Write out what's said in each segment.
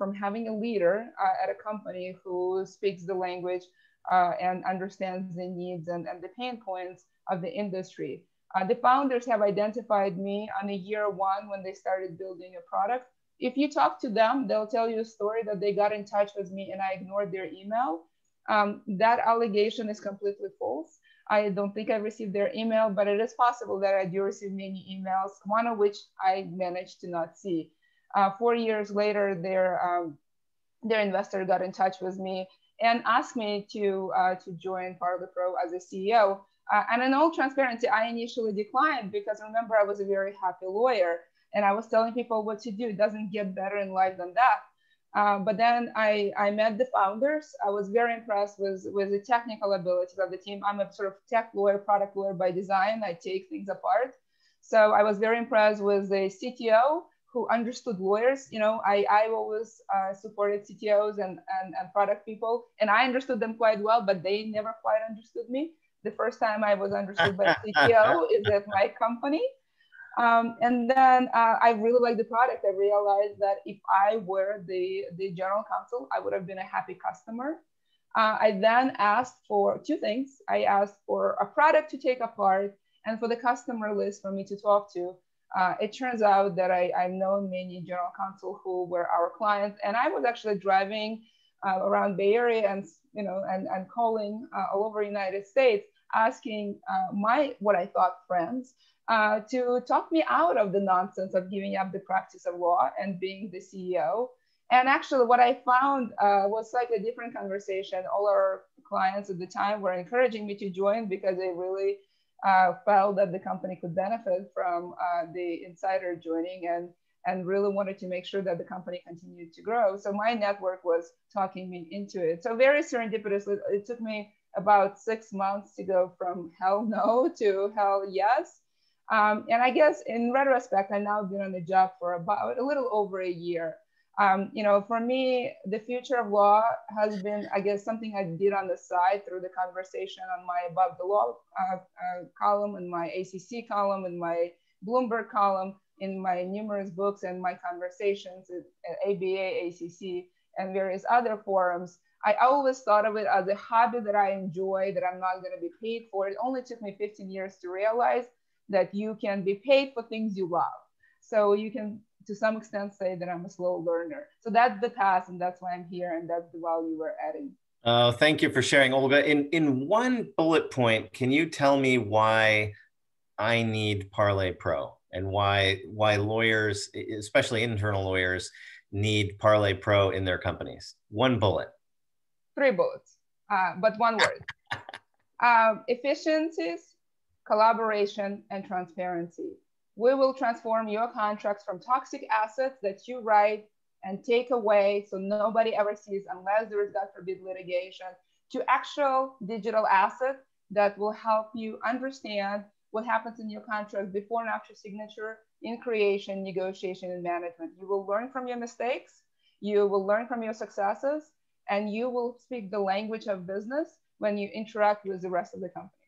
from having a leader uh, at a company who speaks the language uh, and understands the needs and, and the pain points of the industry. Uh, the founders have identified me on a year one when they started building a product. If you talk to them, they'll tell you a story that they got in touch with me and I ignored their email. Um, that allegation is completely false. I don't think I received their email, but it is possible that I do receive many emails, one of which I managed to not see. Uh, four years later, their um, their investor got in touch with me and asked me to uh, to join Parley Pro as a CEO. Uh, and in all transparency, I initially declined because remember I was a very happy lawyer and I was telling people what to do. It doesn't get better in life than that. Uh, but then I, I met the founders. I was very impressed with, with the technical abilities of the team. I'm a sort of tech lawyer, product lawyer by design. I take things apart. So I was very impressed with the CTO who understood lawyers. You know, I, I always uh, supported CTOs and, and, and product people, and I understood them quite well, but they never quite understood me. The first time I was understood by a CTO is at my company. Um, and then uh, I really like the product. I realized that if I were the, the general counsel, I would have been a happy customer. Uh, I then asked for two things. I asked for a product to take apart and for the customer list for me to talk to. Uh, it turns out that I, I've known many general counsel who were our clients, and I was actually driving uh, around Bay Area and you know and, and calling uh, all over United States, asking uh, my what I thought friends uh, to talk me out of the nonsense of giving up the practice of law and being the CEO. And actually, what I found uh, was a different conversation. All our clients at the time were encouraging me to join because they really uh, felt that the company could benefit from uh, the insider joining and and really wanted to make sure that the company continued to grow. So my network was talking me into it. So very serendipitously, It took me about six months to go from hell no to hell yes. Um, and I guess in retrospect, I've now been on the job for about a little over a year. Um, you know, for me, the future of law has been, I guess, something I did on the side through the conversation on my Above the Law uh, uh, column, and my ACC column, and my Bloomberg column, in my numerous books and my conversations at, at ABA, ACC, and various other forums. I always thought of it as a hobby that I enjoy, that I'm not going to be paid for. It only took me 15 years to realize that you can be paid for things you love. So you can, to some extent, say that I'm a slow learner. So that's the past, and that's why I'm here, and that's the value we're adding. Oh, thank you for sharing, Olga. In in one bullet point, can you tell me why I need Parley Pro and why why lawyers, especially internal lawyers, need Parley Pro in their companies? One bullet. Three bullets, uh, but one word. um, efficiencies, collaboration, and transparency. We will transform your contracts from toxic assets that you write and take away so nobody ever sees unless there is, God forbid, litigation, to actual digital asset that will help you understand what happens in your contract before and after signature in creation, negotiation, and management. You will learn from your mistakes, you will learn from your successes, and you will speak the language of business when you interact with the rest of the company.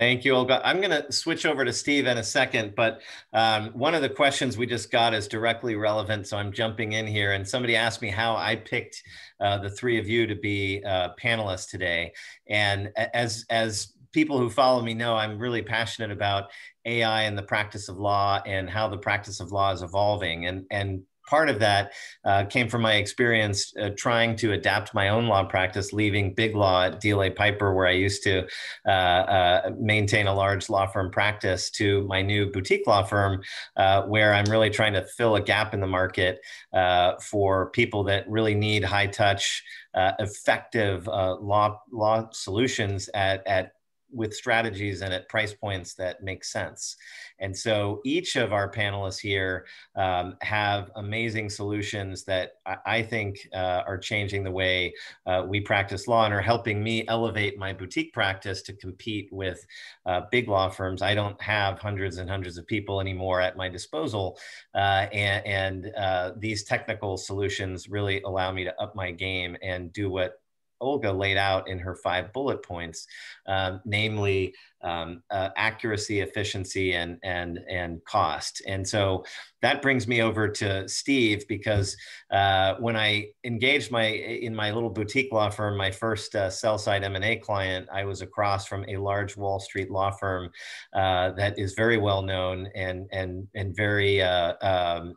Thank you, Olga. I'm going to switch over to Steve in a second, but um, one of the questions we just got is directly relevant, so I'm jumping in here. And somebody asked me how I picked uh, the three of you to be uh, panelists today. And as as people who follow me know, I'm really passionate about AI and the practice of law and how the practice of law is evolving. And and part of that uh, came from my experience uh, trying to adapt my own law practice, leaving big law at DLA Piper, where I used to uh, uh, maintain a large law firm practice, to my new boutique law firm, uh, where I'm really trying to fill a gap in the market uh, for people that really need high touch. effective law law solutions at, at with strategies and at price points that make sense. And so each of our panelists here um, have amazing solutions that I, think uh, are changing the way uh, we practice law and are helping me elevate my boutique practice to compete with uh, big law firms. I don't have hundreds and hundreds of people anymore at my disposal. Uh, and, and uh, these technical solutions really allow me to up my game and do what Olga laid out in her five bullet points, um, namely um, uh, accuracy, efficiency, and and and cost. And so that brings me over to Steve because uh, when I engaged my in my little boutique law firm, my first uh, sell side M and A client, I was across from a large Wall Street law firm uh, that is very well known and and and very uh, um,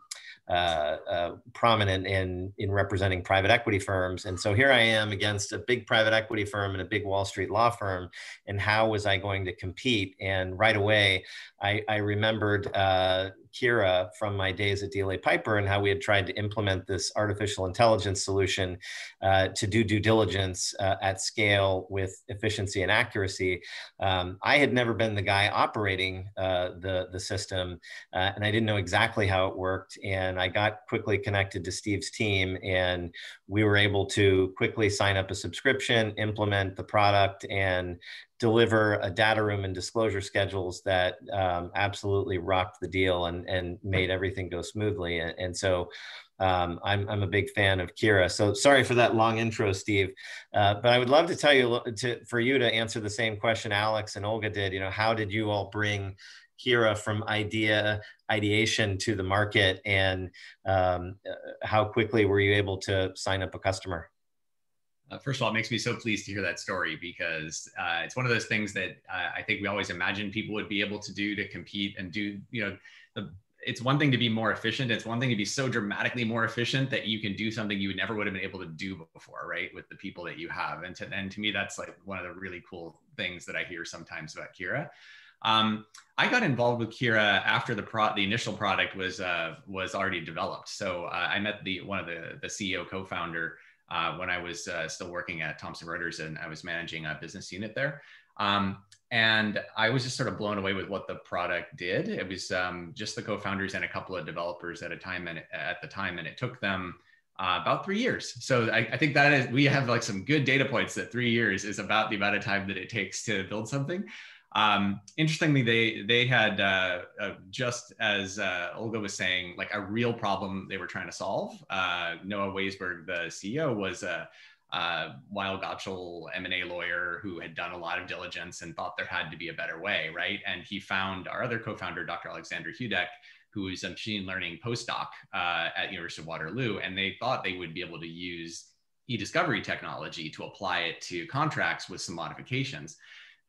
uh, uh, prominent in in representing private equity firms. And so here I am against a big private equity firm and a big Wall Street law firm. And how was I going to compete? And right away, I, I remembered uh, Kira from my days at DLA Piper and how we had tried to implement this artificial intelligence solution uh, to do due diligence uh, at scale with efficiency and accuracy. Um, I had never been the guy operating uh, the, the system, uh, and I didn't know exactly how it worked. And I got quickly connected to Steve's team, and we were able to quickly sign up a subscription, implement the product, and deliver a data room and disclosure schedules that um, absolutely rocked the deal and, and made everything go smoothly. And, and so um, I'm, I'm a big fan of Kira. So sorry for that long intro, Steve. Uh, but I would love to tell you to, for you to answer the same question Alex and Olga did. You know, how did you all bring Kira from idea ideation to the market, and um, uh, how quickly were you able to sign up a customer? Uh, first of all, it makes me so pleased to hear that story because uh, it's one of those things that uh, I think we always imagine people would be able to do to compete and do, you know, the, it's one thing to be more efficient. It's one thing to be so dramatically more efficient that you can do something you never would have been able to do before, right? With the people that you have. And to, and to me, that's like one of the really cool things that I hear sometimes about Kira. Um, I got involved with Kira after the pro the initial product was uh, was already developed. So uh, I met the one of the the CEO co-founder uh, when I was uh, still working at Thomson Reuters and I was managing a business unit there. Um, and I was just sort of blown away with what the product did. It was um, just the co-founders and a couple of developers at a time and at the time, and it took them uh, about three years. So I, I, think that is we have like some good data points that three years is about the amount of time that it takes to build something. Um, interestingly, they they had uh, uh, just as uh, Olga was saying, like a real problem they were trying to solve. Uh, Noah Waisberg, the CEO, was a, Weil Gotshal M&A lawyer who had done a lot of diligence and thought there had to be a better way, right? And he found our other co-founder, Dr. Alexander Hudek, who is a machine learning postdoc uh, at University of Waterloo, and they thought they would be able to use e-discovery technology to apply it to contracts with some modifications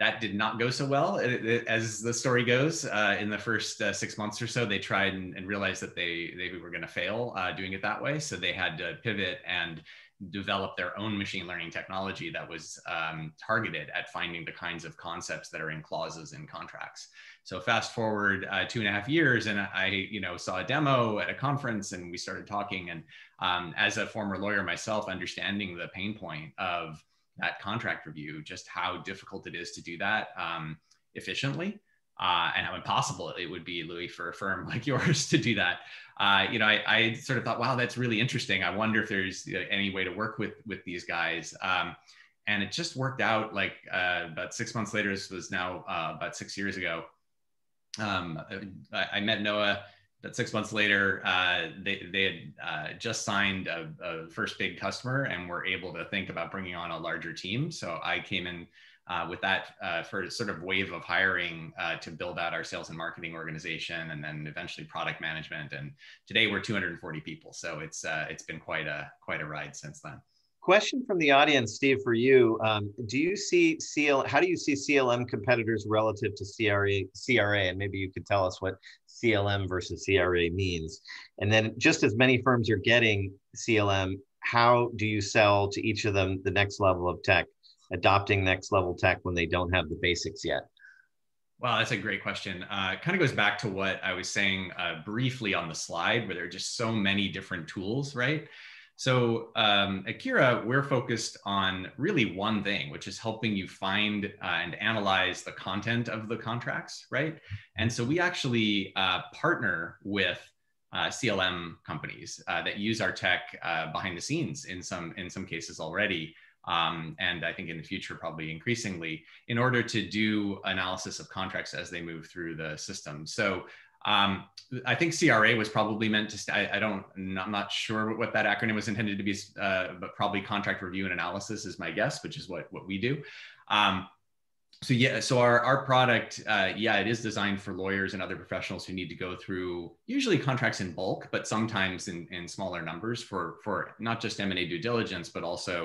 that did not go so well it, it, as the story goes uh, in the first uh, six months or so they tried and, and realized that they they were going to fail uh, doing it that way. So they had to pivot and develop their own machine learning technology that was um, targeted at finding the kinds of concepts that are in clauses in contracts. So fast forward uh, two and a half years and i you know saw a demo at a conference and we started talking and um, as a former lawyer myself understanding the pain point of that contract review, just how difficult it is to do that um, efficiently. Uh, and how impossible it would be, Louis, for a firm like yours to do that. Uh, you know, I, I, sort of thought, wow, that's really interesting. I wonder if there's any way to work with with these guys. Um, and it just worked out. Like uh, about six months later, this was now uh, about six years ago. Um, I, I, met Noah that six months later, uh, they, they had uh, just signed a, a, first big customer and were able to think about bringing on a larger team. So I came in uh, with that uh, for sort of wave of hiring uh, to build out our sales and marketing organization and then eventually product management. And today we're 240 people. So it's, uh, it's been quite a, quite a ride since then. Question from the audience, Steve, for you. Um, do you see CL? How do you see CLM competitors relative to CRA? CRA, and maybe you could tell us what CLM versus CRA means. And then, just as many firms are getting CLM, how do you sell to each of them the next level of tech, adopting next level tech when they don't have the basics yet? Well, that's a great question. Uh, kind of goes back to what I was saying uh, briefly on the slide, where there are just so many different tools, right? So um, at Kira, we're focused on really one thing, which is helping you find uh, and analyze the content of the contracts, right? And so we actually uh, partner with uh, CLM companies uh, that use our tech uh, behind the scenes in some in some cases already, um, and I think in the future probably increasingly, in order to do analysis of contracts as they move through the system. So Um, I think CRA was probably meant to. I, I don't. I'm not sure what that acronym was intended to be, uh, but probably contract review and analysis is my guess, which is what what we do. Um, so yeah, so our our product, uh, yeah, it is designed for lawyers and other professionals who need to go through usually contracts in bulk, but sometimes in in smaller numbers for for not just M and A due diligence, but also